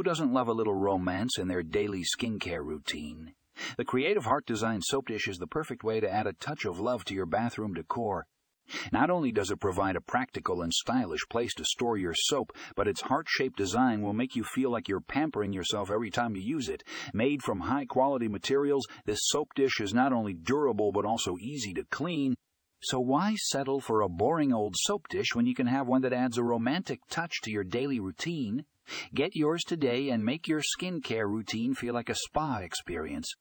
Who doesn't love a little romance in their daily skincare routine? The Creative Heart Design soap dish is the perfect way to add a touch of love to your bathroom decor. Not only does it provide a practical and stylish place to store your soap, but its heart-shaped design will make you feel like you're pampering yourself every time you use it. Made from high-quality materials, this soap dish is not only durable but also easy to clean. So why settle for a boring old soap dish when you can have one that adds a romantic touch to your daily routine? Get yours today and make your skincare routine feel like a spa experience.